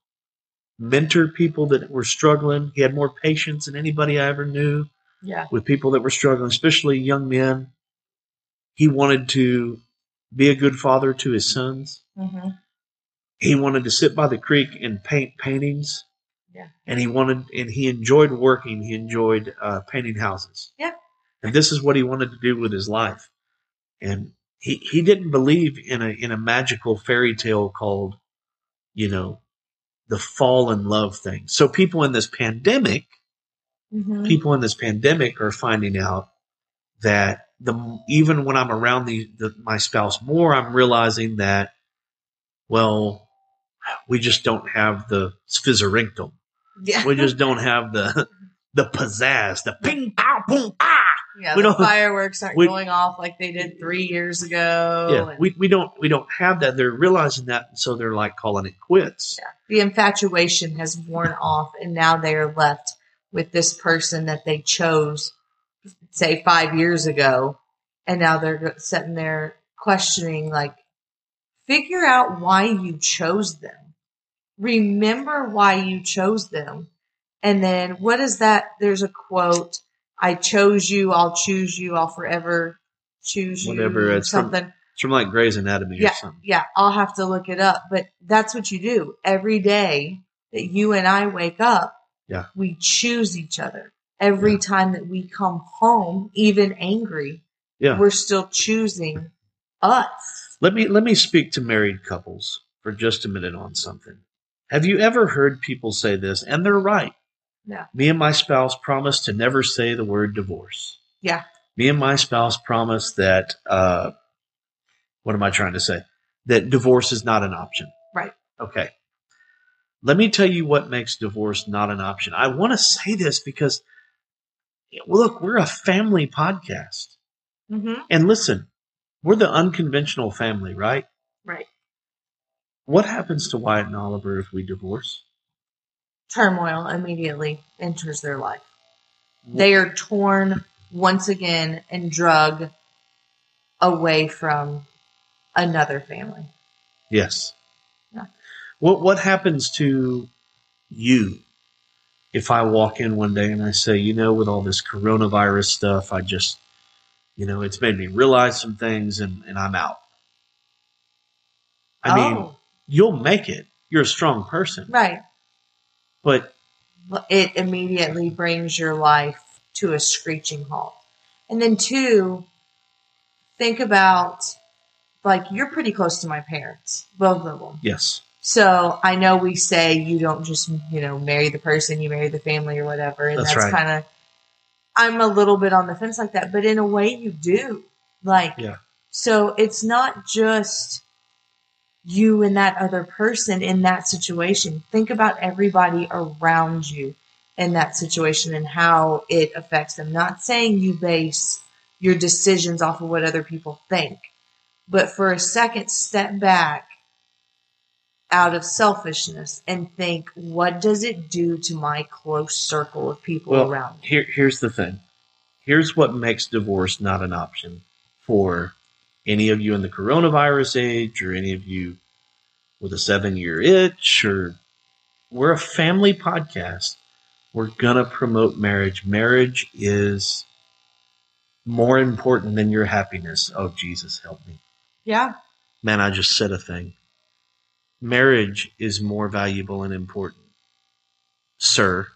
A: mentor people that were struggling. He had more patience than anybody I ever knew
B: Yeah.
A: with people that were struggling, especially young men. He wanted to be a good father to his sons.
B: hmm
A: He wanted to sit by the creek and paint paintings.
B: Yeah.
A: And he wanted, and he enjoyed working. He enjoyed uh, painting houses.
B: Yeah.
A: And this is what he wanted to do with his life. And he, he didn't believe in a, in a magical fairy tale called, you know, the fall in love thing. So people in this pandemic,
B: hmm
A: people in this pandemic are finding out that the even when I'm around the, the my spouse more, I'm realizing that, well, we just don't have the spizzerinctum.
B: Yeah.
A: We just don't have the the pizzazz, the ping pow boom ah.
B: Yeah.
A: we
B: the fireworks aren't
A: we-
B: going off like they did three years ago.
A: Yeah,
B: and
A: we, we don't we don't have that. They're realizing that, so they're like calling it quits. Yeah.
B: the infatuation has worn off, and now they are left with this person that they chose, say five years ago, and now they're sitting there questioning, like, figure out why you chose them. Remember why you chose them. And then what is that? There's a quote. I chose you. I'll choose you. I'll forever choose you.
A: Whatever, it's from- It's from like Grey's Anatomy
B: Yeah,
A: or something.
B: yeah, I'll have to look it up. But that's what you do every day that you and I wake up.
A: Yeah.
B: we choose each other every
A: Yeah.
B: time that we come home, even angry.
A: Yeah.
B: we're still choosing us.
A: Let me let me speak to married couples for just a minute on something. Have you ever heard people say this? And they're right.
B: Yeah.
A: Me and my spouse promised to never say the word divorce.
B: Yeah.
A: Me and my spouse promised that uh what am I trying to say? That divorce is not an option.
B: Right.
A: Okay. Let me tell you what makes divorce not an option. I want to say this because look, we're a family podcast.
B: Mm-hmm.
A: And listen, we're the unconventional family, right?
B: Right.
A: What happens to Wyatt and Oliver if we divorce?
B: Turmoil immediately enters their life. They are torn once again and drug away from another family.
A: Yes.
B: Yeah.
A: What what happens to you if I walk in one day and I say, you know, with all this coronavirus stuff, I just you know, it's made me realize some things and, and I'm out. I mean,
B: oh,
A: you'll make it. You're a strong person.
B: right.
A: But
B: it immediately brings your life to a screeching halt. And then two, think about like you're pretty close to my parents, both of them.
A: yes.
B: So I know we say you don't just you know marry the person, you marry the family or whatever, and
A: That's
B: that's,
A: right.
B: kind of. I'm a little bit on the fence like that, but in a way you do. Like,
A: Yeah.
B: so it's not just you and that other person in that situation. Think about everybody around you in that situation and how it affects them. Not saying you base your decisions off of what other people think, but for a second, step back out of selfishness and think, what does it do to my close circle of people
A: Well,
B: around me?
A: Here, here's the thing. Here's what makes divorce not an option for any of you in the coronavirus age or any of you with a seven year itch or we're a family podcast. We're gonna promote marriage. Marriage is more important than your happiness. Oh Jesus help me.
B: Yeah,
A: Man, I just said a thing. Marriage is more valuable and important sir,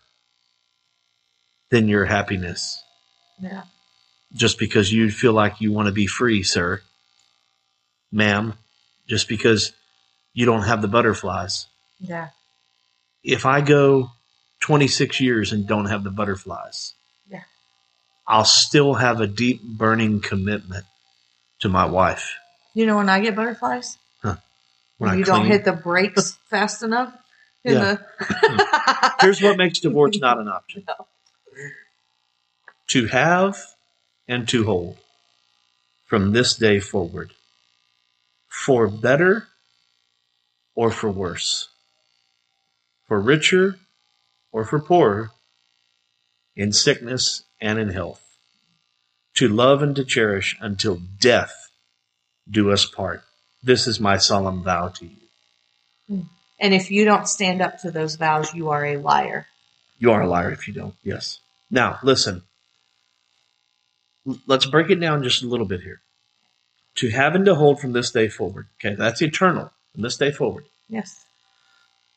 A: than your happiness.
B: Yeah.
A: Just because you feel like you want to be free, sir, ma'am, just because you don't have the butterflies.
B: Yeah.
A: If I go 26 years and don't have the butterflies,
B: Yeah.
A: I'll still have a deep burning commitment to my wife.
B: You know when I get butterflies? Huh.
A: When I
B: you don't hit the brakes fast enough.
A: Yeah.
B: the
A: Here's what makes divorce not an option.
B: No.
A: To have and to hold from this day forward. For better or for worse. For richer or for poorer. In sickness and in health. To love and to cherish until death do us part. This is my solemn vow to you.
B: and if you don't stand up to those vows, you are a liar.
A: You are a liar if you don't. Yes. Now, listen. Let's break it down just a little bit here. To have and to hold from this day forward. Okay, that's eternal from this day forward.
B: Yes.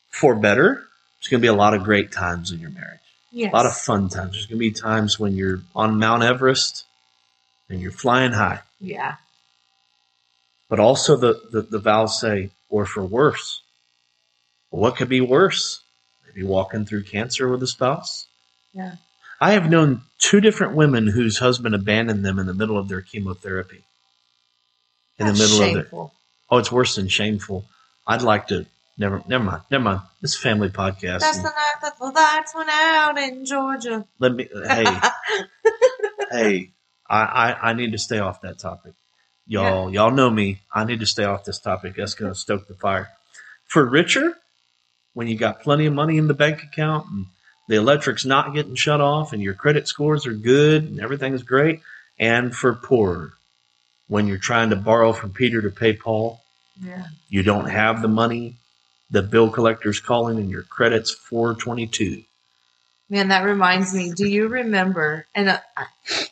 A: For better, there's going to be a lot of great times in your marriage.
B: Yes.
A: A lot of fun times. There's going to be times when you're on Mount Everest and you're flying high.
B: Yeah.
A: But also the, the, the vows say, or for worse. Well, what could be worse? Maybe walking through cancer with a spouse.
B: Yeah.
A: I have known two different women whose husband abandoned them in the middle of their chemotherapy. In
B: That's
A: the middle of
B: shameful.
A: it. Oh, it's worse than shameful. I'd like to never never mind. Never mind. It's a family podcast.
B: That's the night that the lights went out in Georgia.
A: let me hey, hey, I, I, I need to stay off that topic. Y'all y'all know me. I need to stay off this topic. That's gonna stoke the fire. For richer, when you got plenty of money in the bank account and the electric's not getting shut off and your credit scores are good and everything's great, and for poorer, when you're trying to borrow from Peter to pay Paul,
B: yeah.
A: you don't have the money, the bill collector's calling and your credit's 422.
B: Man, that reminds me. Do you remember? And uh,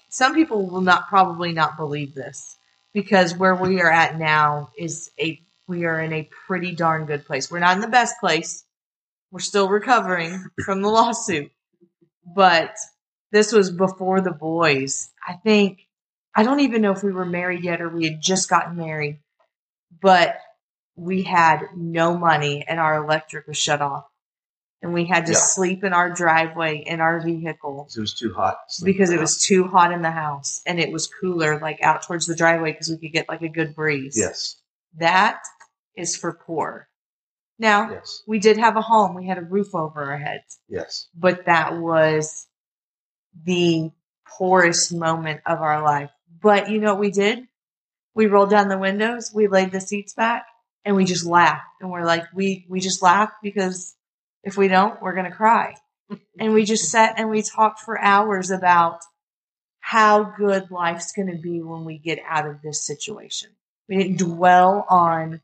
B: some people will not probably not believe this because where we are at now is a we are in a pretty darn good place. We're not in the best place. We're still recovering from the lawsuit, but this was before the boys. I think I don't even know if we were married yet or we had just gotten married, but we had no money and our electric was shut off. And we had to
A: Yeah.
B: sleep in our driveway in our vehicle
A: It was too hot.
B: because it was too hot in the house and it was cooler like out towards the driveway because we could get like a good breeze.
A: Yes.
B: That is for poor. Now,
A: Yes.
B: we did have a home. We had a roof over our heads,
A: Yes.
B: but that was the poorest moment of our life. But you know what we did? We rolled down the windows, we laid the seats back, and we just laughed. And we're like, we, we just laughed because if we don't, we're going to cry. and we just sat and we talked for hours about how good life's going to be when we get out of this situation. We didn't dwell on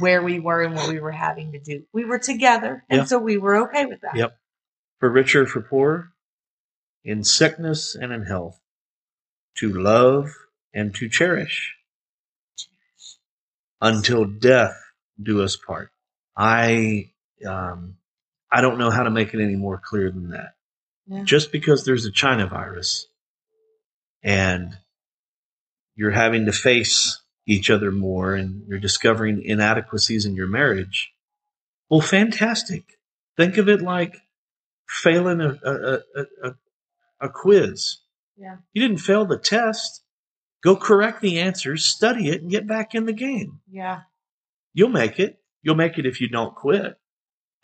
B: where we were and what we were having to do. We were together, and
A: Yeah.
B: so we were okay with that.
A: Yep. For richer, for poor, in sickness and in health, to love and to cherish, until death do us part. I, um, I don't know how to make it any more clear than that.
B: Yeah.
A: Just because there's a China virus and you're having to face each other more and you're discovering inadequacies in your marriage, well, fantastic. Think of it like failing a, a, a, a, a quiz.
B: Yeah.
A: You didn't fail the test. Go correct the answers, study it, and get back in the game.
B: Yeah,
A: You'll make it. You'll make it if you don't quit.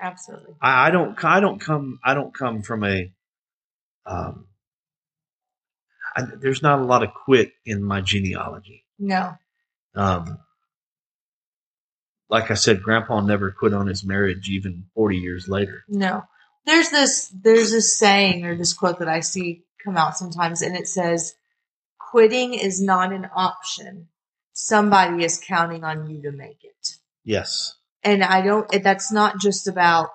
B: absolutely.
A: I, I don't. I don't come. I don't come from a. Um, I, there's not a lot of quit in my genealogy.
B: No.
A: Um, like I said, Grandpa never quit on his marriage, even 40 years later.
B: No. There's this there's this saying or this quote that I see come out sometimes and it says quitting is not an option. Somebody is counting on you to make it.
A: Yes.
B: And I don't that's not just about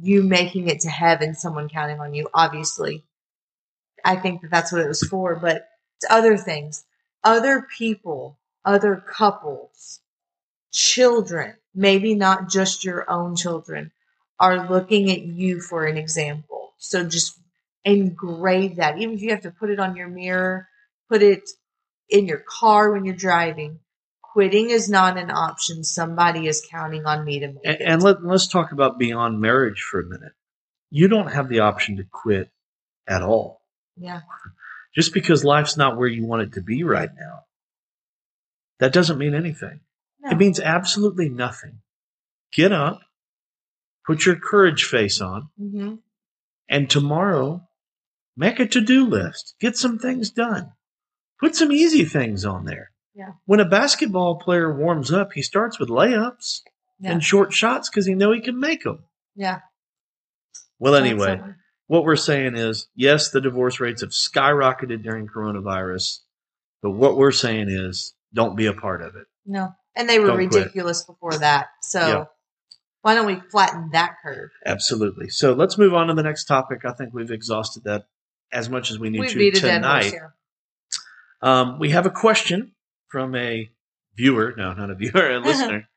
B: you making it to heaven someone counting on you obviously. I think that that's what it was for, but it's other things. Other people, other couples, children, maybe not just your own children are looking at you for an example. So just engrave that. Even if you have to put it on your mirror, put it in your car when you're driving. Quitting is not an option. Somebody is counting on me to make
A: And,
B: it.
A: and let, let's talk about beyond marriage for a minute. You don't have the option to quit at all.
B: yeah.
A: Just because life's not where you want it to be right now, that doesn't mean anything.
B: No.
A: It means absolutely nothing. Get up, put your courage face on,
B: hmm
A: and tomorrow make a to-do list. Get some things done. Put some easy things on there.
B: Yeah.
A: When a basketball player warms up, he starts with layups
B: Yeah.
A: and short shots because he know he can make them.
B: yeah.
A: Well, anyway, what we're saying is, yes, the divorce rates have skyrocketed during coronavirus, but what we're saying is, don't be a part of it.
B: No. And they were
A: Don't quit.
B: ridiculous before that. So
A: Yeah.
B: Why don't we flatten that curve?
A: Absolutely. So let's move on to the next topic. I think we've exhausted that as much as we need
B: We
A: to
B: beat a dead horse
A: tonight. Um, we have a question from a viewer, no, not a viewer, a listener,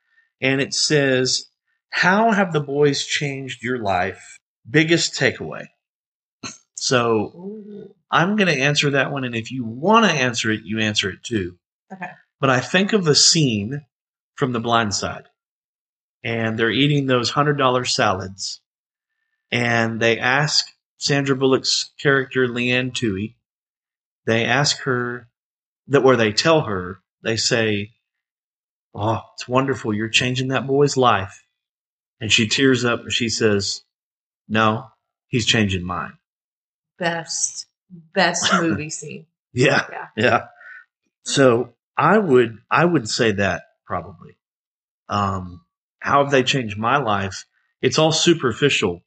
A: and it says, "How have the boys changed your life? Biggest takeaway." So I'm going to answer that one, and if you want to answer it, you answer it too.
B: Okay.
A: But I think of the scene from The Blind Side, and they're eating those hundred dollar salads, and they ask Sandra Bullock's character Leigh Anne Tuohy. They ask her that, where they tell her, they say, "Oh, it's wonderful! You're changing that boy's life," and she tears up and she says, "No, he's changing mine."
B: Best, best movie scene.
A: Yeah.
B: Yeah.
A: Yeah. So I would I would say that probably. Um how have they changed my life? It's all superficial.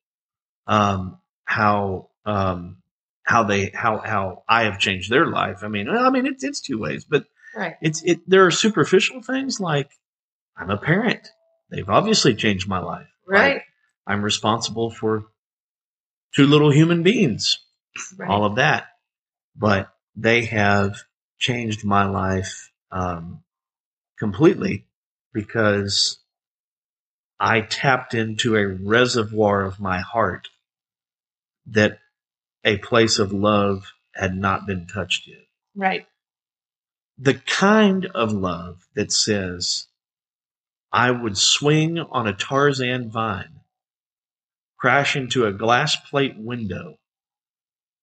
A: Um how um how they how how I have changed their life. I mean, I mean it's it's two ways, but
B: Right.
A: it's it there are superficial things like I'm a parent. They've obviously changed my life.
B: Right.
A: Like, I'm responsible for two little human beings
B: right.
A: all of that. But they have changed my life um, completely because I tapped into a reservoir of my heart that a place of love had not been touched yet.
B: right.
A: The kind of love that says, I would swing on a Tarzan vine, crash into a glass plate window,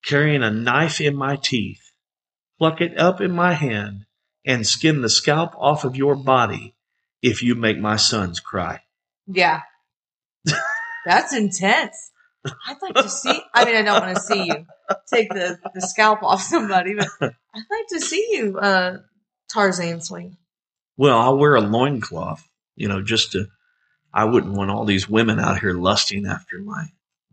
A: carrying a knife in my teeth, pluck it up in my hand, and skin the scalp off of your body if you make my sons cry.
B: Yeah. That's intense. I'd like to see. I mean, I don't want to see you take the, the scalp off somebody, but I'd like to see you uh, Tarzan swing.
A: Well, I'll wear a loincloth, you know, just to, I wouldn't want all these women out here lusting after my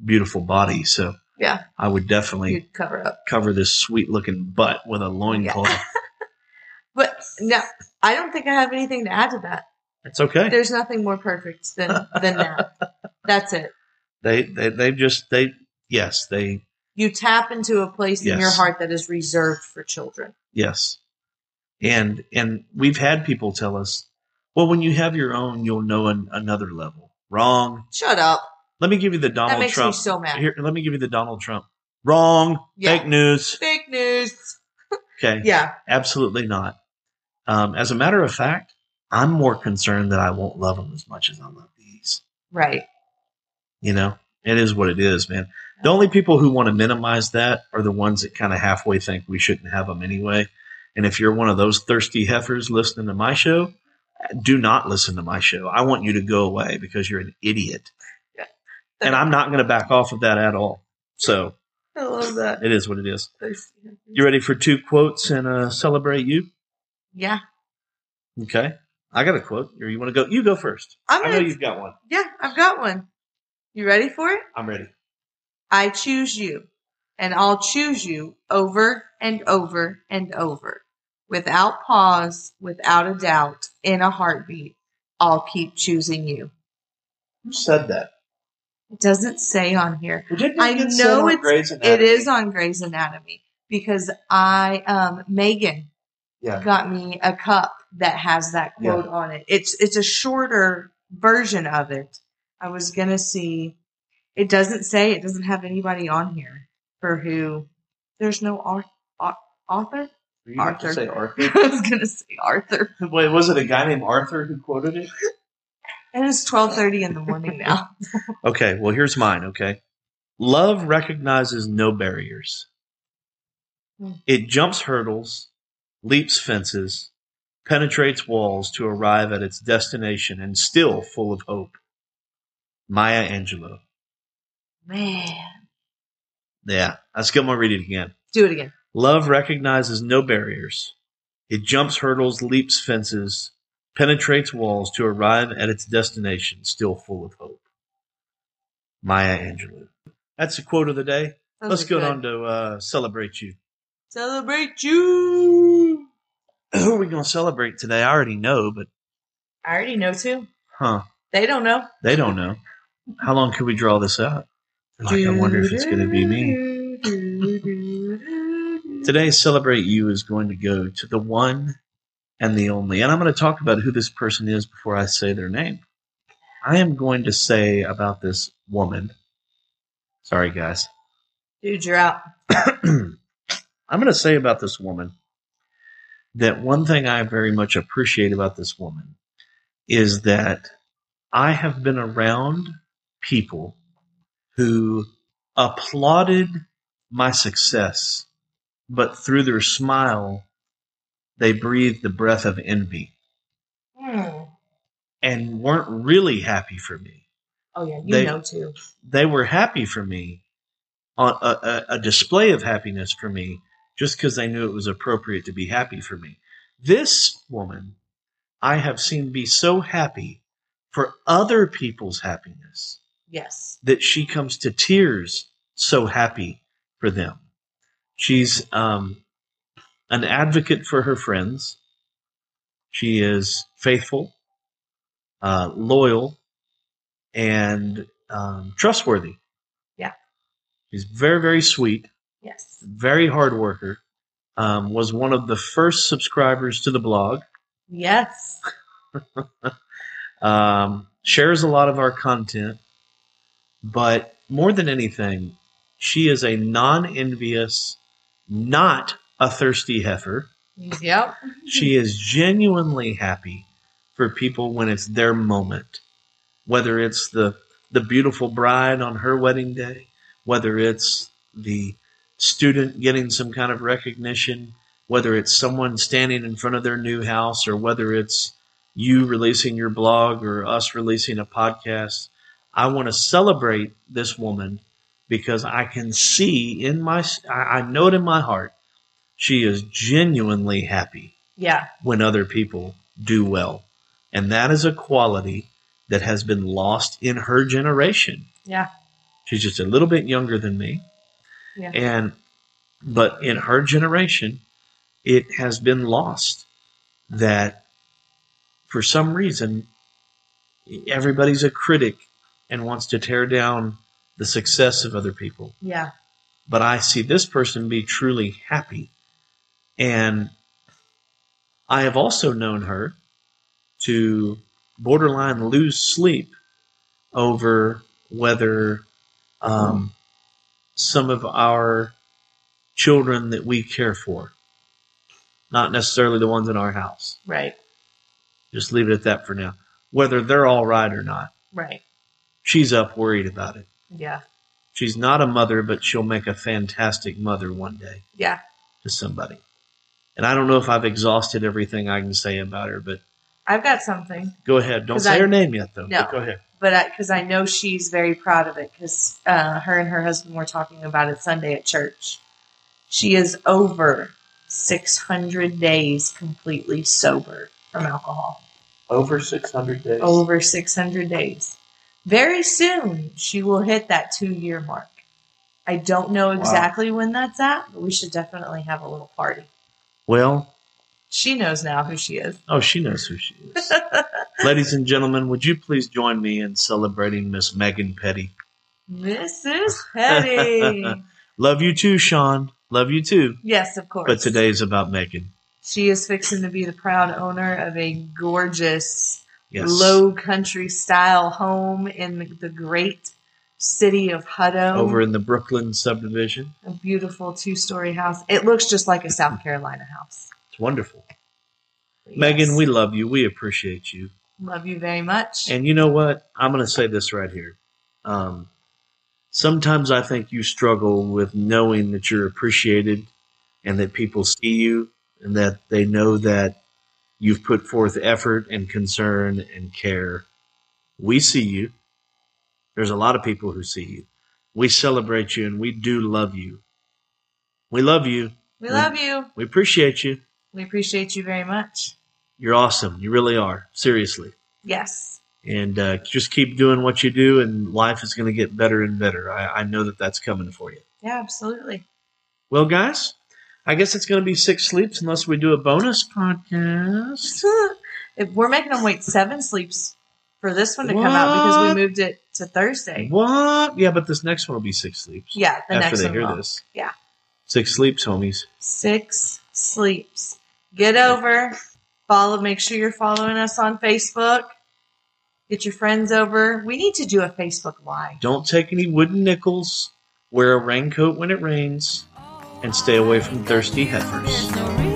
A: beautiful body. So
B: Yeah,
A: I would definitely
B: you'd cover up.
A: cover this sweet looking butt with a loincloth.
B: But no, I don't think I have anything to add to that.
A: It's okay.
B: There's nothing more perfect than than that. That's it.
A: They, they, they just, they, yes, they,
B: You tap into a place in your heart that is reserved for children.
A: yes. And, and we've had people tell us, well, when you have your own, you'll know an, another level. Wrong.
B: Shut up.
A: Let me give you the
B: That
A: Donald
B: makes
A: Trump.
B: me so mad.
A: Here, let me give you the Donald Trump. Wrong.
B: Yeah.
A: Fake news.
B: Fake news.
A: Okay.
B: Yeah.
A: Absolutely not. Um, as a matter of fact, I'm more concerned that I won't love them as much as I love these.
B: Right.
A: You know, it is what it is, man. The only people who want to minimize that are the ones that kind of halfway think we shouldn't have them anyway. And if you're one of those thirsty heifers listening to my show, do not listen to my show. I want you to go away because you're an idiot.
B: Yeah.
A: And I'm not going to back off of that at all. So
B: I love that.
A: it is what it is. You ready for two quotes and uh, celebrate you?
B: Yeah.
A: Okay. I got a quote. Or you want to go? You go first.
B: I'm
A: I know you've got one.
B: yeah, I've got one. You ready for it?
A: I'm ready.
B: I choose you, and I'll choose you over and over and over. Without pause, without a doubt, in a heartbeat, I'll keep choosing you.
A: Who said that?
B: It doesn't say on here. I know
A: on
B: it's,
A: Grey's Anatomy?
B: is on Grey's Anatomy because I, um, Megan
A: Yeah.
B: got me a cup that has that quote on it. It's, it's a shorter version of it. I was going to see It doesn't say. It doesn't have anybody on here for who. There's no au- au- author.
A: You have to
B: Arthur.
A: say Arthur.
B: I was gonna say Arthur.
A: Wait, was it a guy named Arthur who quoted it?
B: And it's twelve thirty in the morning now.
A: Okay, well, here's mine, okay? Love recognizes no barriers.
B: Hmm.
A: It jumps hurdles, leaps fences, penetrates walls to arrive at its destination and still full of hope. Maya Angelou.
B: Man,
A: Yeah, let's get to read it again.
B: do it again.
A: Love recognizes no barriers. It jumps hurdles, leaps fences, penetrates walls to arrive at its destination, still full of hope. Maya Angelou. That's the quote of the day. Let's go
B: good.
A: on to uh, celebrate you.
B: Celebrate you.
A: Who are we going to celebrate today? I already know, but
B: I already know too.
A: huh?
B: They don't know.
A: They don't know. How long can we draw this out? Like, I wonder if it's going to be me. today, celebrate you is going to go to the one and the only, and I'm going to talk about who this person is before I say their name. I am going to say about this woman. Sorry, guys.
B: Dude, you're out.
A: I'm going to say about this woman that one thing I very much appreciate about this woman is that I have been around people who applauded my success, but through their smile, they breathed the breath of envy
B: Hmm.
A: and weren't really happy for me.
B: Oh yeah, you
A: They-
B: know too.
A: they were happy for me on a, a, a display of happiness for me just because they knew it was appropriate to be happy for me. This woman i have seen be so happy for other people's happiness
B: Yes.
A: that she comes to tears so happy for them. She's um, an advocate for her friends. She is faithful uh, loyal and um, trustworthy.
B: Yeah.
A: she's very very sweet
B: Yes.
A: very hard worker um, was one of the first subscribers to the blog
B: Yes.
A: um, shares a lot of our content, but more than anything, she is a non envious, not a thirsty heifer.
B: Yep.
A: She is genuinely happy for people when it's their moment, whether it's the the beautiful bride on her wedding day, whether it's the student getting some kind of recognition, whether it's someone standing in front of their new house, or whether it's you releasing your blog or us releasing a podcast. I want to celebrate this woman because I can see in my, I I know it in my heart, she is genuinely happy
B: Yeah.
A: when other people do well. And that is a quality that has been lost in her generation.
B: Yeah.
A: She's just a little bit younger than me.
B: Yeah.
A: And but in her generation, it has been lost that for some reason everybody's a critic and wants to tear down the success of other people
B: Yeah.
A: but I see this person be truly happy. And I have also known her to borderline lose sleep over whether um, some of our children that we care for, not necessarily the ones in our house,
B: Right.
A: just leave it at that for now, whether they're all right or not.
B: Right.
A: She's up worried about it.
B: Yeah.
A: She's not a mother, but she'll make a fantastic mother one day.
B: Yeah.
A: to somebody. And I don't know if I've exhausted everything I can say about her, but
B: I've got something,
A: go ahead. Don't say
B: I-
A: her name yet, though.
B: No.
A: Go ahead.
B: But because I, know she's very proud of it, because uh, her and her husband were talking about it Sunday at church. She is over 600 days completely sober from alcohol.
A: Over 600 days.
B: Over 600 days. Very soon, she will hit that two year mark. I don't know exactly when that's at, but we should definitely have a little party.
A: Well,
B: She knows now who she is.
A: oh, she knows who she is. Ladies and gentlemen, would you please join me in celebrating Miss Megan Petty?
B: Mrs. Petty.
A: Love you too, Sean. Love you too.
B: yes, of course.
A: But today's about Megan.
B: She is fixing to be the proud owner of a gorgeous
A: Yes.
B: low country style home in the, the great city of Hutto.
A: over in the Brooklyn subdivision.
B: a beautiful two story house. It looks just like a South Carolina house.
A: It's wonderful.
B: But
A: Megan, we love you. We appreciate you.
B: love you very much.
A: And you know what? I'm going to say this right here. Um, sometimes I think you struggle with knowing that you're appreciated and that people see you and that they know that you've put forth effort and concern and care. We see you. There's a lot of people who see you. We celebrate you and we do love you. We love you.
B: we love you.
A: We appreciate you.
B: We appreciate you very much.
A: You're awesome. You really are. Seriously.
B: Yes.
A: and uh, just keep doing what you do, and life is going to get better and better. I, I know that that's coming for you.
B: Yeah, absolutely.
A: Well, guys, I guess it's going to be six sleeps unless we do a bonus podcast.
B: If We're making them wait seven sleeps for this one to come out because we moved it to Thursday.
A: What? Yeah, but this next one will be six sleeps.
B: Yeah, the
A: after
B: next
A: they
B: one.
A: hear
B: will.
A: this,
B: Yeah.
A: six sleeps, homies.
B: Six sleeps. Get over. Follow. Make sure you're following us on Facebook. Get your friends over. We need to do a Facebook Live.
A: Don't take any wooden nickels. Wear a raincoat when it rains, and stay away from thirsty heifers.